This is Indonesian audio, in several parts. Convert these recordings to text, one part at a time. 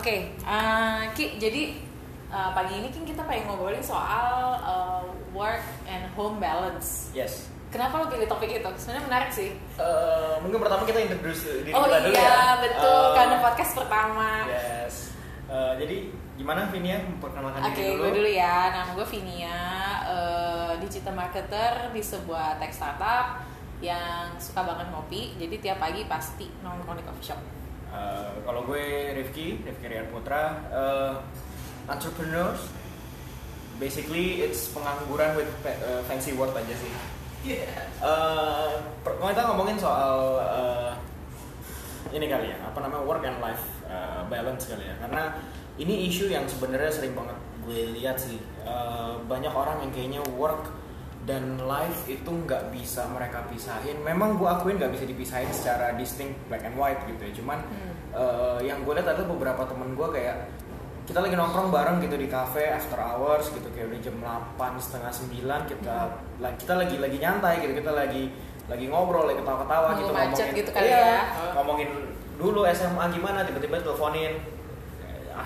Oke, eh, Ki, jadi eh, pagi ini kan kita pengen ngobrolin soal eh, work and home balance. Yes. Kenapa lo pilih topik itu? Sebenarnya menarik sih. Eh, mungkin pertama kita introduce diri oh kita iya, dulu ya. betul. Eh, Karena podcast pertama. Yes. Eh, jadi gimana Vinia memperkenalkan Oke, diri dulu? gue dulu ya. Nama gue Vinia, eh, digital marketer di sebuah tech startup yang suka banget ngopi. Jadi tiap pagi pasti nongkrong di coffee shop. Eh, kalau gue Rifki, Rifki Rian Putra, eh, entrepreneurs. Basically it's pengangguran with eh, fancy word aja sih. Per- kita ngomongin soal eh, ini kali ya, apa namanya work and life eh, balance kali ya. Karena ini isu yang sebenarnya sering banget gue lihat sih. Eh, banyak orang yang kayaknya work dan life itu nggak bisa mereka pisahin. Memang gue akuin nggak bisa dipisahin secara distinct black and white gitu ya. Cuman Hmm. eh, yang gue lihat adalah beberapa temen gue kayak kita lagi nongkrong bareng gitu di cafe after hours gitu kayak udah jam 8 setengah 9 kita la- kita lagi lagi nyantai gitu kita lagi lagi ngobrol lagi ketawa-ketawa gitu ngomongin gitu kali iya, ya. ngomongin dulu SMA gimana tiba-tiba teleponin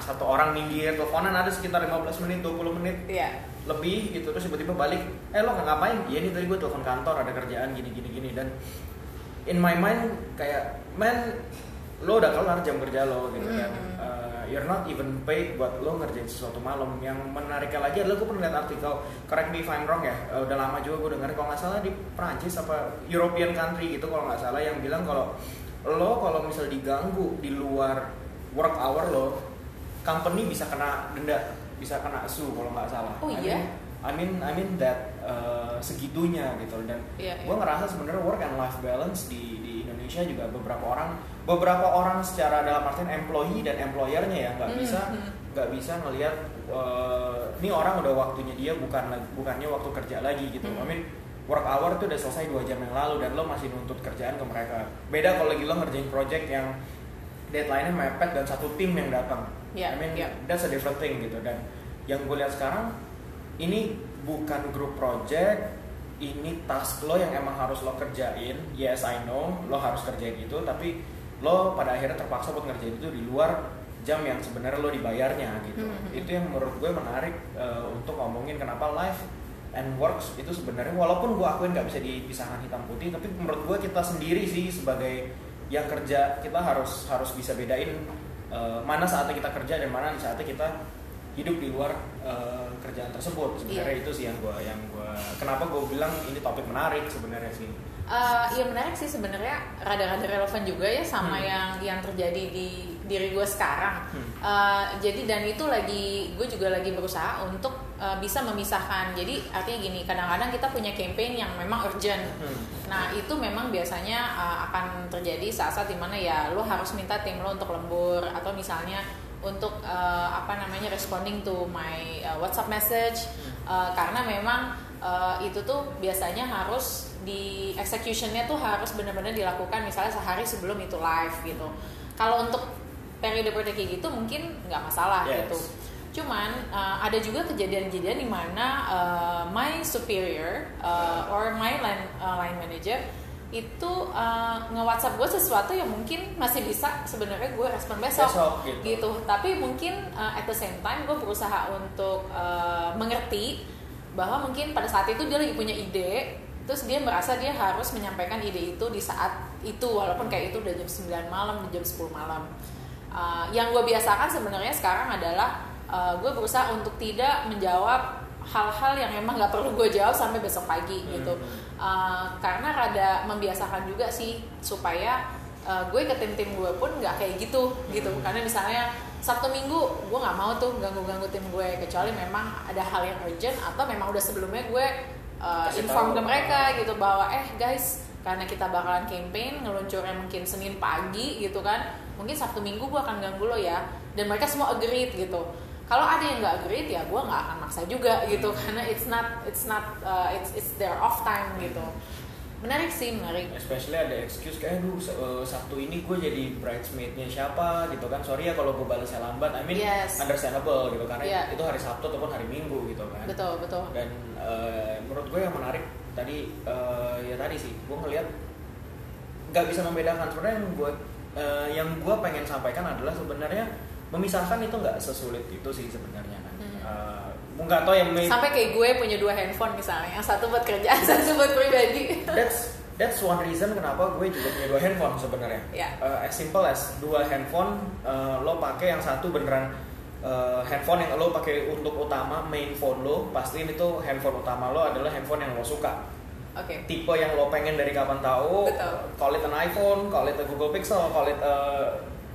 satu orang minggir teleponan ada sekitar 15 menit 20 menit. Iya. lebih gitu terus tiba-tiba balik eh lo nggak ngapain? Iya nih tadi gue telepon kantor ada kerjaan gini gini gini. Dan in my mind kayak man lo udah kelar jam kerja lo gitu kan. Uh, you're not even paid buat lo ngerjain sesuatu malam. Yang menariknya lagi adalah gue pernah lihat artikel correct me if I'm wrong ya uh, udah lama juga gue denger kalau nggak salah di Prancis apa European country gitu kalau nggak salah yang bilang kalau lo kalau misal diganggu di luar work hour lo company bisa kena denda bisa kena sue kalau nggak salah Oh I iya? mean, I mean I mean that uh, segitunya gitu dan Iya, gue iya. ngerasa sebenarnya work and life balance di di Indonesia juga beberapa orang beberapa orang secara dalam artian employee dan employernya ya nggak Hmm, bisa hmm. nggak bisa ngelihat uh, ini orang udah waktunya dia bukan bukannya waktu kerja lagi gitu Hmm. I mean work hour tuh udah selesai dua jam yang lalu dan lo masih nuntut kerjaan ke mereka beda kalau lagi lo ngerjain project yang deadline-nya mepet dan satu tim yang datang Iya, I mean iya. that's a different thing gitu dan yang gue lihat sekarang ini bukan grup project ini task lo yang emang harus lo kerjain yes I know lo harus kerjain itu tapi lo pada akhirnya terpaksa buat ngerjain itu di luar jam yang sebenarnya lo dibayarnya gitu Hmm. itu yang menurut gue menarik eh, untuk ngomongin kenapa life and works itu sebenarnya walaupun gue akuin nggak bisa dipisahkan hitam putih tapi menurut gue kita sendiri sih sebagai yang kerja kita harus harus bisa bedain eh, mana saatnya kita kerja dan mana saatnya kita hidup di luar eh, kerjaan tersebut sebenarnya Iya. itu sih yang gue yang gue kenapa gue bilang ini topik menarik sebenarnya sih Eh, iya menarik sih sebenarnya rada-rada relevan juga ya sama Hmm. yang yang terjadi di diri gue sekarang. Hmm. Eh, jadi dan itu lagi gue juga lagi berusaha untuk eh, bisa memisahkan. Jadi artinya gini, kadang-kadang kita punya campaign yang memang urgent. Hmm. Nah itu memang biasanya uh, akan terjadi saat-saat di mana ya lo harus minta tim lo untuk lembur atau misalnya untuk uh, apa namanya responding to my uh, WhatsApp message Uh, karena memang uh, itu tuh biasanya harus di executionnya tuh harus benar-benar dilakukan misalnya sehari sebelum itu live gitu. Kalau untuk periode-periode kayak gitu mungkin nggak masalah Yes. gitu. Cuman uh, ada juga kejadian-kejadian di mana uh, my superior uh, or my line uh, line manager itu uh, nge-WhatsApp gue sesuatu yang mungkin masih bisa sebenarnya gue respon besok, Besok, gitu. gitu. Tapi mungkin uh, at the same time gue berusaha untuk uh, mengerti bahwa mungkin pada saat itu dia lagi punya ide, terus dia merasa dia harus menyampaikan ide itu di saat itu walaupun kayak itu udah jam 9 malam, jam 10 malam. Uh, yang gue biasakan sebenarnya sekarang adalah uh, gue berusaha untuk tidak menjawab hal-hal yang emang nggak perlu gue jawab sampai besok pagi gitu. Uh, karena rada membiasakan juga sih supaya uh, gue ke tim-tim gue pun nggak kayak gitu gitu. Karena misalnya Sabtu Minggu gue nggak mau tuh ganggu-ganggu tim gue kecuali memang ada hal yang urgent atau memang udah sebelumnya gue uh, Kasih inform tahu. ke mereka gitu bahwa eh guys karena kita bakalan campaign ngeluncurnya mungkin Senin pagi gitu kan mungkin Sabtu Minggu gue akan ganggu lo ya. Dan mereka semua agreed gitu kalau ada yang nggak agreed ya gue nggak akan maksa juga gitu. Karena it's not it's not uh, it's it's their off time gitu. Menarik sih menarik. Especially ada excuse kayak aduh se- eh, Sabtu ini gue jadi bridesmaidnya siapa? gitu kan. Sorry ya kalau gue balasnya lambat. I mean Yes. understandable gitu karena Iya. itu hari Sabtu ataupun hari Minggu gitu kan. Betul betul. Dan eh, menurut gue yang menarik tadi eh, ya tadi sih gue ngelihat nggak bisa membedakan. Sebenarnya yang gue eh, yang gue pengen sampaikan adalah sebenarnya memisahkan itu nggak sesulit itu sih sebenarnya kan Hmm. Eh, nggak tahu yang Sampai kayak gue punya dua handphone misalnya, yang satu buat kerjaan, satu buat pribadi. that's that's one reason kenapa gue juga punya dua handphone sebenarnya Ya. Eh, as simple as dua handphone eh, lo pakai yang satu beneran eh, handphone yang lo pakai untuk utama main phone lo pastiin itu handphone utama lo adalah handphone yang lo suka Oke. tipe yang lo pengen dari kapan tahu Betul. call it an iPhone call it a Google Pixel call it a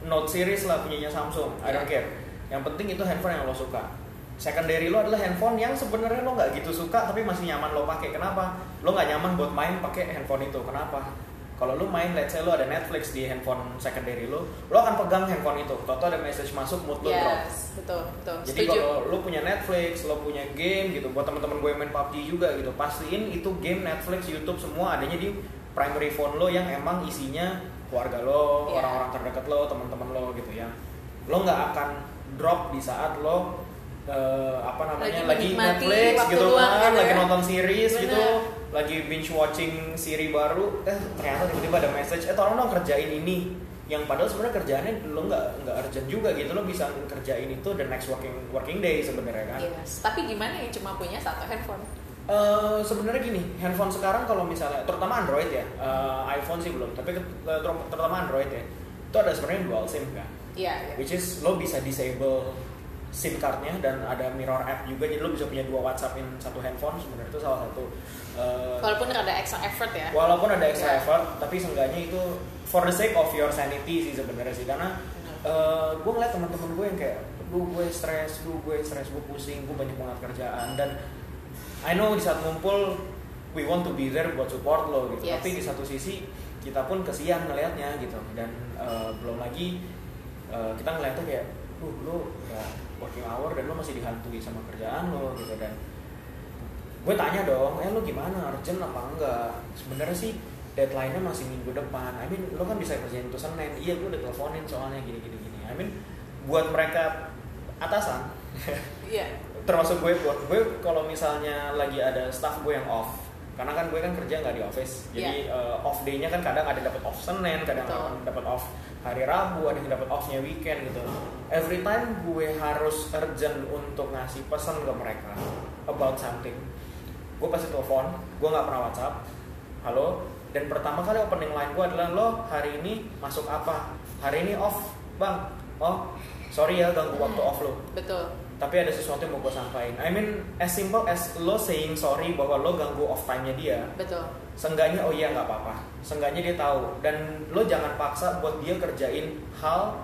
Note series lah punyanya Samsung I don't care. Yang penting itu handphone yang lo suka. Secondary lo adalah handphone yang sebenarnya lo nggak gitu suka tapi masih nyaman lo pakai. Kenapa? Lo nggak nyaman buat main pakai handphone itu. Kenapa? Kalau lo main let's say lo ada Netflix di handphone secondary lo lo akan pegang handphone itu. Toto ada message masuk mood lo drop. Yes, betul, betul. jadi kalau lo punya Netflix, lo punya game gitu, buat teman-teman gue yang main PUBG juga gitu, pastiin itu game Netflix, YouTube semua adanya di primary phone lo yang emang isinya keluarga lo, Iya. orang-orang terdekat lo, teman-teman lo gitu ya. Lo nggak akan drop di saat lo eh, apa namanya Lagi lagi, Netflix gitu luang kan, gitu lagi ya. nonton series Bener. gitu, lagi binge watching seri baru, eh ternyata tiba-tiba ada message, eh tolong dong kerjain ini yang padahal sebenarnya kerjaannya lo nggak nggak urgent juga gitu lo bisa kerjain itu the next working working day sebenarnya kan Yes. Tapi gimana yang cuma punya satu handphone? Eh, sebenarnya gini handphone sekarang kalau misalnya terutama Android ya eh, iPhone sih belum tapi terutama Android ya itu ada sebenarnya dual SIM kan Iya, iya. which is lo bisa disable SIM cardnya dan ada mirror app juga jadi lo bisa punya dua WhatsApp in satu handphone sebenarnya itu salah satu eh, Walaupun ada extra effort ya. walaupun ada extra Iya. effort tapi seenggaknya itu for the sake of your sanity sih sebenarnya sih karena Benar. gue ngeliat teman-teman gue yang kayak lu gue stres, lu gue stres, gue pusing, gue banyak banget kerjaan dan I know di saat ngumpul we want to be there buat support lo gitu Yes. tapi di satu sisi kita pun kesian ngelihatnya gitu dan eh, belum lagi eh, kita ngeliatnya kayak lu lu ya working hour dan lu masih dihantui sama kerjaan lo gitu dan gue tanya dong, eh lu gimana urgent apa enggak? Sebenarnya sih deadline-nya masih minggu depan. I mean, lo kan bisa kerjain itu Senin. Iya, gue udah teleponin soalnya gini gini gini. I mean, buat mereka atasan, Iya. termasuk gue buat gue kalau misalnya lagi ada staff gue yang off, karena kan gue kan kerja nggak di office, jadi eh, off day-nya kan kadang ada dapat off Senin, kadang dapat off hari Rabu, ada yang dapat off-nya weekend gitu. Every time gue harus urgent untuk ngasih pesan ke mereka about something, gue pasti telepon, gue nggak pernah WhatsApp, halo, dan pertama kali opening line gue adalah lo hari ini masuk apa? Hari ini off, bang. Oh, sorry ya ganggu waktu off lo Betul. Tapi ada sesuatu yang mau gue sampaikan. I mean as simple as lo saying sorry bahwa lo ganggu off time-nya dia. Betul. Seenggaknya oh iya nggak apa-apa. Seenggaknya dia tahu dan lo jangan paksa buat dia kerjain hal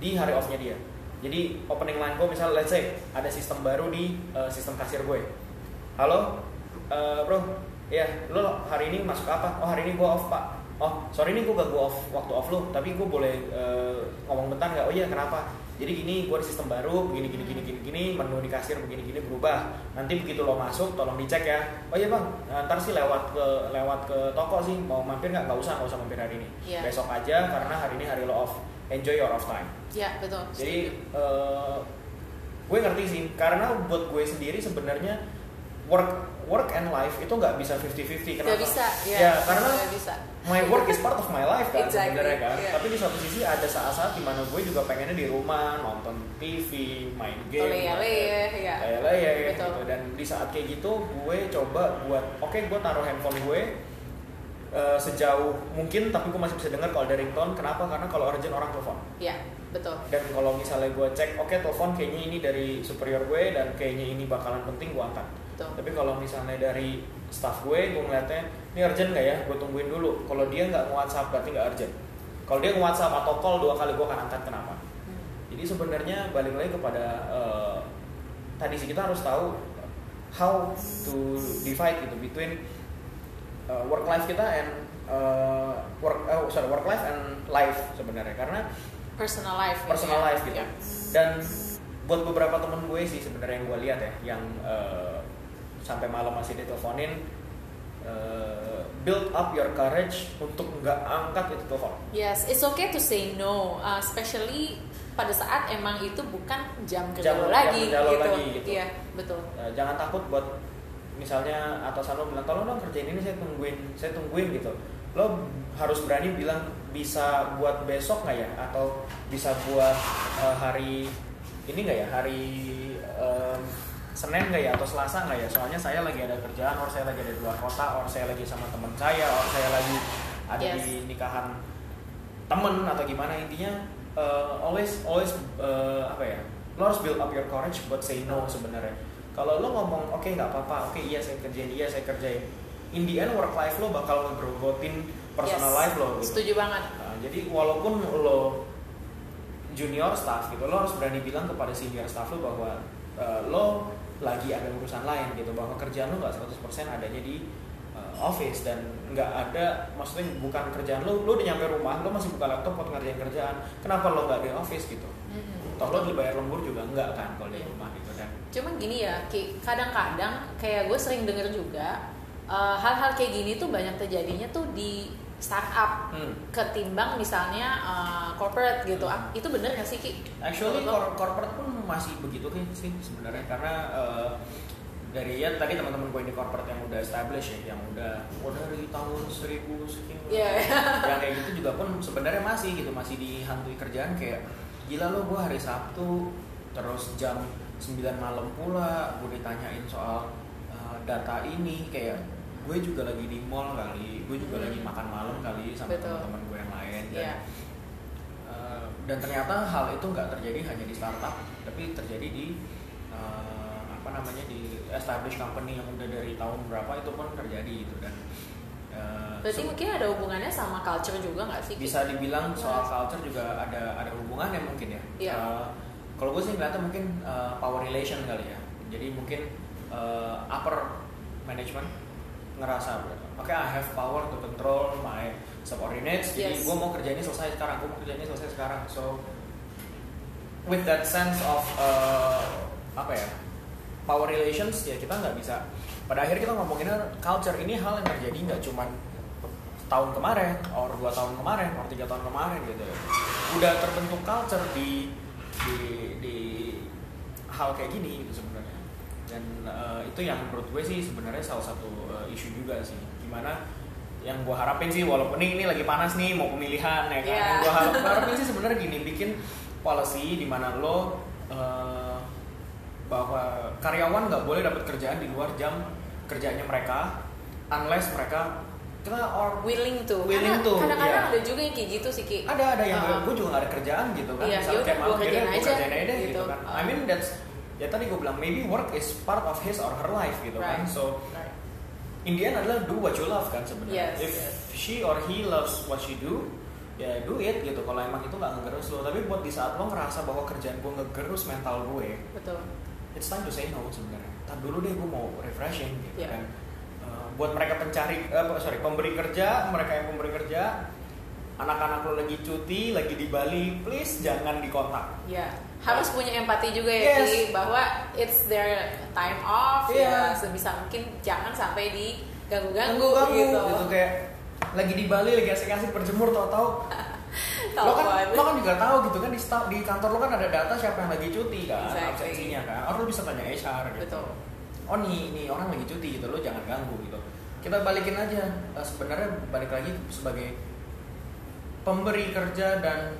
di hari off-nya dia. Jadi opening line gue misal let's say ada sistem baru di uh, sistem kasir gue. Halo, uh, bro, ya lo hari ini masuk apa? Oh hari ini gue off pak. Oh sorry ini gue ganggu off waktu off lo, tapi gue boleh uh, ngomong bentar nggak? Oh iya kenapa? Jadi gini, gue ada sistem baru, begini gini gini gini gini, menu di kasir begini gini berubah. Nanti begitu lo masuk, tolong dicek ya. Oh iya bang, nah, ntar sih lewat ke lewat ke toko sih, mau mampir nggak? Nggak usah, nggak usah mampir hari ini. Iya. Besok aja karena hari ini hari lo off. Enjoy your off time. Iya, betul. Jadi eh, gue ngerti sih, karena buat gue sendiri sebenarnya work work and life itu nggak bisa 50-50 kenapa? Gak bisa, ya. Ya, karena Gak bisa. my work is part of my life kan Exactly, sebenarnya kan. iya. Tapi di satu sisi ada saat-saat di mana gue juga pengennya di rumah nonton TV, main game, Leyeh-leyeh, ya. leyeh Betul. gitu. Dan di saat kayak gitu gue coba buat oke gue taruh handphone gue eh, sejauh mungkin tapi gue masih bisa dengar kalau ada ringtone. Kenapa? Karena kalau urgent orang telepon Iya, betul. dan kalau misalnya gue cek oke telepon kayaknya ini dari superior gue dan kayaknya ini bakalan penting gue angkat Betul. tapi kalau misalnya dari staff gue gue ngeliatnya ini urgent nggak ya gue tungguin dulu kalau dia nggak nge-whatsapp berarti nggak urgent kalau dia nge-whatsapp atau call dua kali gue akan angkat kenapa Hmm. jadi sebenarnya balik lagi kepada eh, tadi sih kita harus tahu how to divide gitu between uh, work life kita and uh, work uh, sorry work life and life sebenarnya karena Personal life. gitu personal ya. life gitu Iya. dan buat beberapa temen gue sih sebenarnya yang gue lihat ya yang uh, sampai malam masih diteleponin uh, build up your courage untuk nggak angkat itu telepon Yes, it's okay to say no, uh, especially pada saat emang itu bukan jam kerja Jam- jam lagi, lo gitu. lagi, gitu. Iya, betul. Uh, jangan takut buat misalnya atasan lo bilang tolong dong kerjain ini saya tungguin saya tungguin gitu lo harus berani bilang bisa buat besok nggak ya atau bisa buat uh, hari ini nggak ya hari Senin nggak ya atau Selasa nggak ya soalnya saya lagi ada kerjaan or saya lagi ada di luar kota or saya lagi sama teman saya or saya lagi ada Yes. di nikahan temen atau gimana intinya uh, always always uh, apa ya lo harus build up your courage buat say no sebenarnya kalau lo ngomong oke nggak apa-apa oke iya saya kerjain iya saya kerjain in the end work life lo bakal ngegrogotin personal Yes. life lo gitu. Setuju banget. Nah, jadi walaupun lo junior staff gitu lo harus berani bilang kepada senior staff lo bahwa uh, lo lagi ada urusan lain gitu bahwa kerjaan lo nggak 100% adanya di uh, office dan nggak ada maksudnya bukan kerjaan lo lo udah nyampe rumah lo masih buka laptop buat ngerjain kerjaan kenapa lo nggak di office gitu Mhm. toh lo dibayar lembur juga enggak kan kalau di Iya. rumah gitu dan Cuman gini ya, kadang-kadang kayak gue sering denger juga eh, hal-hal kayak gini tuh banyak terjadinya tuh di startup hmm. ketimbang misalnya eh, corporate gitu. Ah, itu bener gak sih Ki? Actually cor- corporate pun masih begitu kan sih sebenarnya karena uh, dari ya tadi teman-teman gue di corporate yang udah established ya, yang udah oh dari tahun 1000 sekian Iya. yang kayak gitu juga pun sebenarnya masih gitu masih dihantui kerjaan kayak gila lo gue hari Sabtu terus jam 9 malam pula gue ditanyain soal uh, data ini kayak gue juga lagi di mall kali gue juga Hmm. lagi makan malam kali sama teman-teman gue yang lain dan Iya. Uh, dan ternyata hal itu nggak terjadi hanya di startup tapi terjadi di uh, apa namanya di established company yang udah dari tahun berapa itu pun terjadi gitu dan uh, Berarti se- mungkin ada hubungannya sama culture juga gak sih? Bisa dibilang soal culture juga ada ada hubungannya mungkin ya Iya. Uh, kalau gue sih ngeliatnya mungkin uh, power relation kali ya jadi mungkin uh, upper management ngerasa oke I have power to control my subordinates. Jadi Yes. gue mau kerja ini selesai sekarang gue mau kerja ini selesai sekarang. So with that sense of uh, apa ya power relations ya kita nggak bisa. Pada akhirnya kita ngomonginnya culture ini hal yang terjadi nggak cuman tahun kemarin or dua tahun kemarin or tiga tahun kemarin gitu. Ya udah terbentuk culture di di di hal kayak gini gitu sebenarnya dan uh, itu yang menurut gue sih sebenarnya salah satu uh, isu juga sih gimana yang gue harapin sih walaupun ini, ini lagi panas nih mau pemilihan ya kan yang gue harap, harapin sih sebenarnya gini bikin policy di mana lo uh, bahwa karyawan nggak boleh dapat kerjaan di luar jam kerjanya mereka unless mereka kita or willing tuh. Willing Karena to, kadang-kadang iya. ada juga yang kayak gitu sih Ki. ada ada yang Uh-uh. gue juga gak ada kerjaan gitu kan Iya, Misalnya yaudah, kerjain gua aja, kerjain aja gitu, gitu. kan Uh. I mean that's ya tadi gue bilang maybe work is part of his or her life gitu kan Right. so Right. in the end adalah do what you love kan sebenarnya Yes, if yes. she or he loves what she do ya do it gitu kalau emang itu nggak ngegerus lo tapi buat di saat lo ngerasa bahwa kerjaan gue ngegerus mental gue Betul. it's time to say no sebenarnya. Tar dulu deh gue mau refreshing gitu Iya. kan. Uh, buat mereka pencari, eh, sorry pemberi kerja, mereka yang pemberi kerja, anak-anak lo lagi cuti, lagi di Bali, please jangan dikontak. Ya, harus punya empati juga ya Yes. Ki, bahwa it's their time off Iya. ya sebisa mungkin jangan sampai diganggu-ganggu Ganggu-ganggu gitu. gitu kayak lagi di Bali lagi asik-asik berjemur tau-tau lo kan banget. lo kan juga tahu gitu kan di sta- di kantor lo kan ada data siapa yang lagi cuti kan Exactly. absensinya kan orang lo bisa tanya HR gitu Betul. oh nih nih orang lagi cuti gitu lo jangan ganggu gitu kita balikin aja Eh, sebenarnya balik lagi sebagai pemberi kerja dan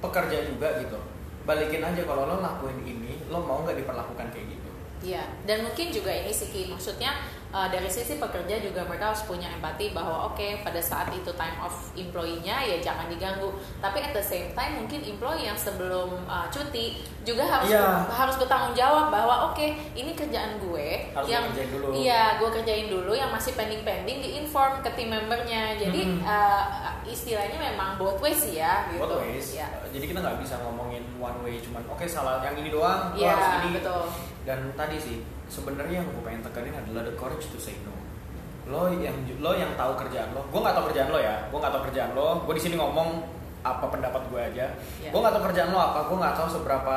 pekerja juga gitu balikin aja kalau lo lakuin ini lo mau nggak diperlakukan kayak gitu Iya, dan mungkin juga ini sih maksudnya uh, dari sisi pekerja juga mereka harus punya empati bahwa oke pada saat itu time off employee-nya ya jangan diganggu. Tapi at the same time mungkin employee yang sebelum uh, cuti juga harus Iya. harus bertanggung jawab bahwa oke ini kerjaan gue Harus yang iya gue kerjain dulu yang masih pending-pending diinform ke tim membernya. Jadi uh, istilahnya memang both ways sih ya gitu. both ways Iya. Eh, jadi kita nggak bisa ngomongin one way cuman oke salah yang ini doang Iya, harus ini betul. dan tadi sih sebenarnya yang gue pengen tekenin adalah the courage to say no lo yang lo yang tahu kerjaan lo gue nggak tahu kerjaan lo ya gue nggak tahu kerjaan lo gue di sini ngomong apa pendapat gue aja Iya. gue nggak tahu kerjaan lo apa gue nggak tahu seberapa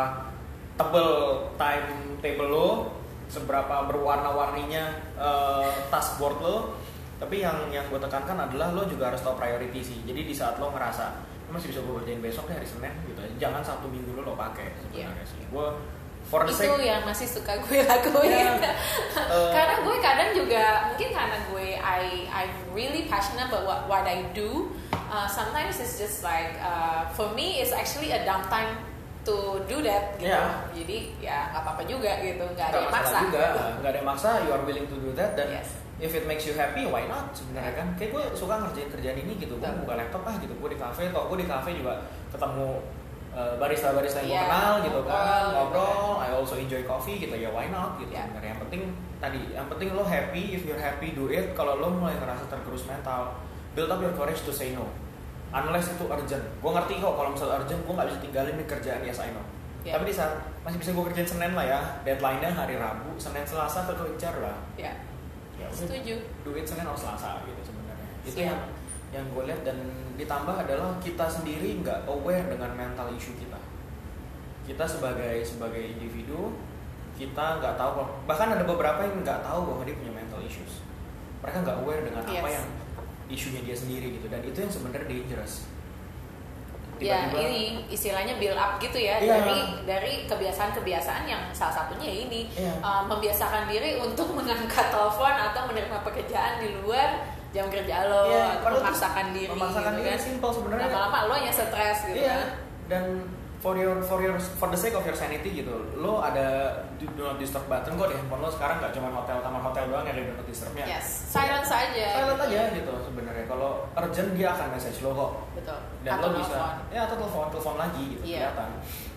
tebel time table lo seberapa berwarna-warninya eh, task board lo tapi yang yang gue tekankan adalah lo juga harus tahu priority sih. Jadi di saat lo ngerasa "Lo masih bisa gue kerjain besok deh hari senin gitu jangan satu minggu lo lo pakai sebenarnya sih. Gue for the itu sake yang masih suka gue lakuin. Yeah. Uh, karena gue kadang juga mungkin karena gue I I'm really passionate about what, what I do uh, sometimes it's just like uh, for me it's actually a downtime to do that gitu. Yeah. jadi ya nggak apa-apa juga gitu nggak ada yang maksa. juga. Nggak ada yang maksa you are willing to do that dan Yes. If it makes you happy why not? Sebenarnya kan. Kayak gue suka ngerjain kerjaan ini gitu. Gue buka laptop ah gitu. Gue di kafe kok gue di kafe juga ketemu barista barista yang gue Iya, kenal gitu kan. ngobrol, gitu ngobrol I also enjoy coffee gitu. Ya why not? Gitu. Iya. sebenarnya yang penting tadi yang penting lo happy. If you're happy do it. Kalau lo mulai ngerasa tergerus mental build up your courage to say no. Unless itu urgent. Gue ngerti kok kalau misalnya urgent gue nggak bisa tinggalin nih kerjaan yes I know Iya. tapi di saat masih bisa gue kerjain Senin lah ya. Deadline-nya hari Rabu Senin Selasa kekejar lah. Ya ya setuju. Duit Senin harus Selasa gitu sebenarnya. Itu yang yang gue lihat dan ditambah adalah kita sendiri nggak aware dengan mental issue kita. Kita sebagai sebagai individu kita nggak tahu bahkan ada beberapa yang nggak tahu bahwa dia punya mental issues. Mereka nggak aware dengan apa Yes. yang isunya dia sendiri gitu. Dan itu yang sebenarnya dangerous ya Tiba-tiba- ini istilahnya build up gitu ya Iya. dari dari kebiasaan-kebiasaan yang salah satunya ini Iya. uh, membiasakan diri untuk mengangkat telepon atau menerima pekerjaan di luar jam kerja lo Iya, atau memaksakan diri memaksakan gitu diri kan simple sebenarnya lama-lama lo yang stres gitu iya kan dan for your for your for the sake of your sanity gitu. Lo ada do not disturb button kok di handphone lo sekarang nggak cuma hotel taman hotel doang yang ada do not disturbnya? Yes silence aja. Silent gitu. aja gitu sebenarnya. Kalau urgent dia akan message lo kok. Betul. Dan atau lo bisa nelfon. ya atau telepon telepon lagi gitu Iya. kelihatan.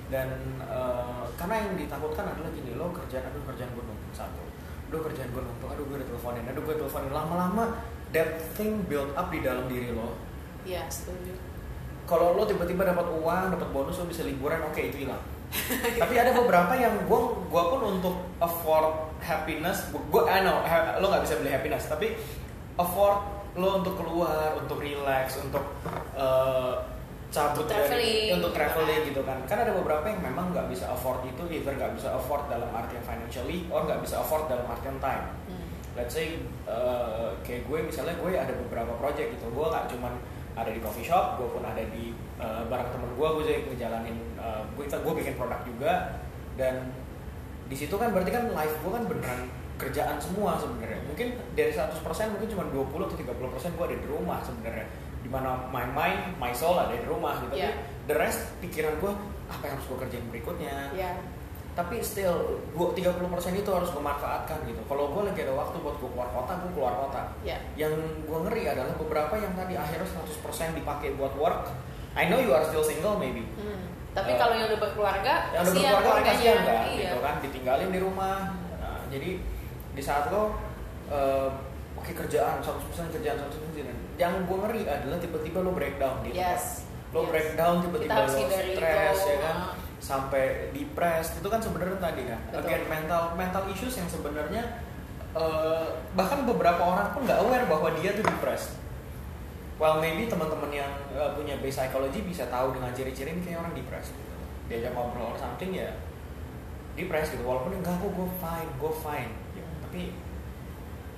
Dan eh, karena yang ditakutkan adalah gini lo kerjaan aduh kerjaan gue numpuk satu. Aduh kerjaan gue numpuk aduh gue udah teleponin aduh gue teleponin. Lama-lama that thing build up di dalam diri lo. Iya setuju kalau lo tiba-tiba dapat uang dapat bonus lo bisa liburan oke itu hilang tapi ada beberapa yang gue gua pun untuk afford happiness gue I know ha- lo nggak bisa beli happiness tapi afford lo untuk keluar untuk relax untuk eh, cabut Untuk dari traveling. untuk traveling gitu kan kan ada beberapa yang memang nggak bisa afford itu either nggak bisa afford dalam artian financially or nggak bisa afford dalam artian time Hmm. let's say uh, kayak gue misalnya gue ada beberapa project gitu gue nggak cuman ada di coffee shop gue pun ada di uh, bareng temen gue gue jadi ngejalanin uh, gue gue bikin produk juga. Dan di situ kan berarti kan life gue kan beneran kerjaan semua sebenarnya. Mungkin dari 100% mungkin cuma 20 atau 30% persen gue ada di rumah sebenarnya. Di mana my mind my soul ada di rumah gitu. Tapi the rest pikiran gue apa yang harus gue kerjain berikutnya? Ya tapi still gua 30% itu harus gue manfaatkan gitu kalau gue lagi ada waktu buat gue keluar kota gue keluar kota ya yang gue ngeri adalah beberapa yang tadi akhirnya 100% dipakai buat work I know you are still single maybe Hmm. tapi Eh, kalau yang udah berkeluarga yang udah berkeluarga kan kasihan kan iya. gitu kan ditinggalin di rumah Nah, jadi di saat lo eh, pakai kerjaan 100% kerjaan 100% kerjaan yang gue ngeri adalah tiba-tiba lo breakdown gitu yes lo Yes. breakdown tiba-tiba lo hindari stres itu. ya kan Ah. Sampai depressed itu kan sebenarnya tadi kan Betul. again mental mental issues yang sebenarnya eh, bahkan beberapa orang pun nggak aware bahwa dia tuh depressed well maybe teman-teman yang eh, punya base psychology bisa tahu dengan ciri-ciri ini kayak orang depressed gitu. diajak ngobrol or something ya depressed gitu walaupun enggak kok gue fine gue fine gitu. tapi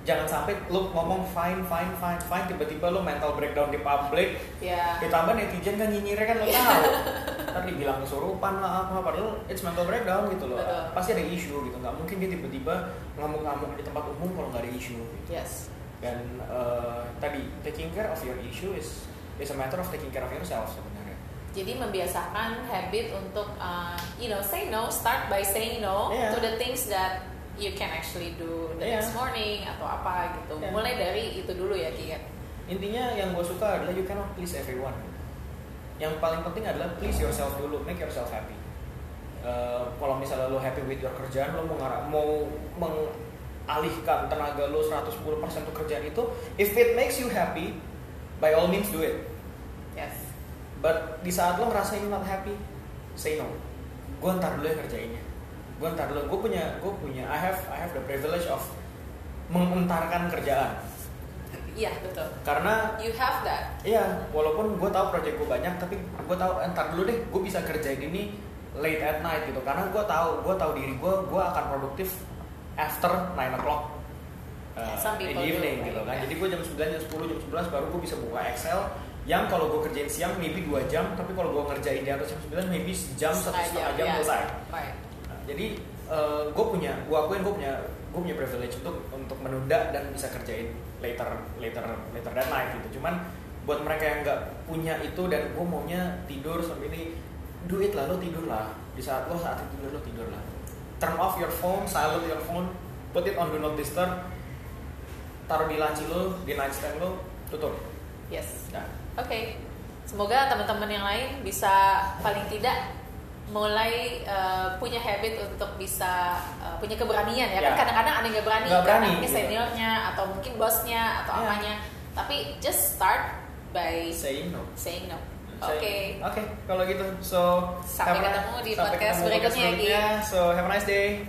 jangan sampai lu ngomong fine fine fine fine tiba-tiba lu mental breakdown di public ya ditambah netizen kan nyinyirnya kan lo tahu ntar dibilang kesurupan lah apa padahal it's mental breakdown gitu loh Betul. pasti ada isu gitu nggak mungkin dia tiba-tiba ngamuk-ngamuk di tempat umum kalau nggak ada isu gitu. yes dan eh, tadi taking care of your issue is is a matter of taking care of yourself sebenarnya Jadi membiasakan habit untuk uh, you know say no, start by saying no Iya. to the things that you can actually do the Iya. next morning atau apa gitu. Iya. Mulai dari itu dulu ya Ki. ya. intinya yang gue suka adalah you cannot please everyone yang paling penting adalah please yourself dulu make yourself happy. Eh, kalau misalnya lo happy with your kerjaan lo mau mau mengalihkan tenaga lo 110% untuk kerjaan itu if it makes you happy by all means do it. Yes. but di saat lo ngerasa you not happy say no. Gue ntar dulu yang kerjainnya gue ntar dulu gue punya gue punya I have I have the privilege of mengentarkan kerjaan Iya betul. karena You have that. Iya, walaupun gue tahu project gue banyak, tapi gue tahu entar dulu deh, gue bisa kerjain ini late at night gitu. Karena gue tahu, gue tahu diri gue, gue akan produktif after 9 o'clock uh, in the evening do, gitu kan. right? Jadi gue jam 9, jam 10, jam 11 baru gue bisa buka Excel. Yang kalau gue kerjain siang maybe 2 jam, tapi kalau gue ngerjain di atas jam 9 maybe jam satu setengah jam selesai. Right. Nah, jadi gue punya gue akuin gue punya gue punya privilege untuk untuk menunda dan bisa kerjain later later later that night gitu. Cuman buat mereka yang nggak punya itu dan gue maunya tidur sampai ini duit lah lo tidur lah. Di saat lo saat itu tidur lo tidur lah. Turn off your phone silent your phone put it on do not disturb. Taruh di laci lo di nightstand lo tutup. Yes. Nah Oke, semoga teman-teman yang lain bisa paling tidak mulai uh, punya habit untuk bisa uh, punya keberanian ya. Ya. Kan kadang-kadang ada yang nggak berani, Nggak berani, karena mungkin gitu. seniornya atau mungkin bosnya atau Ya. apanya. Tapi just start by saying no saying no. Say- Oke. Oke, kalau gitu. So, Sampai ketemu di sampai podcast ketemu berikutnya, Gi. berikutnya. So, have a nice day.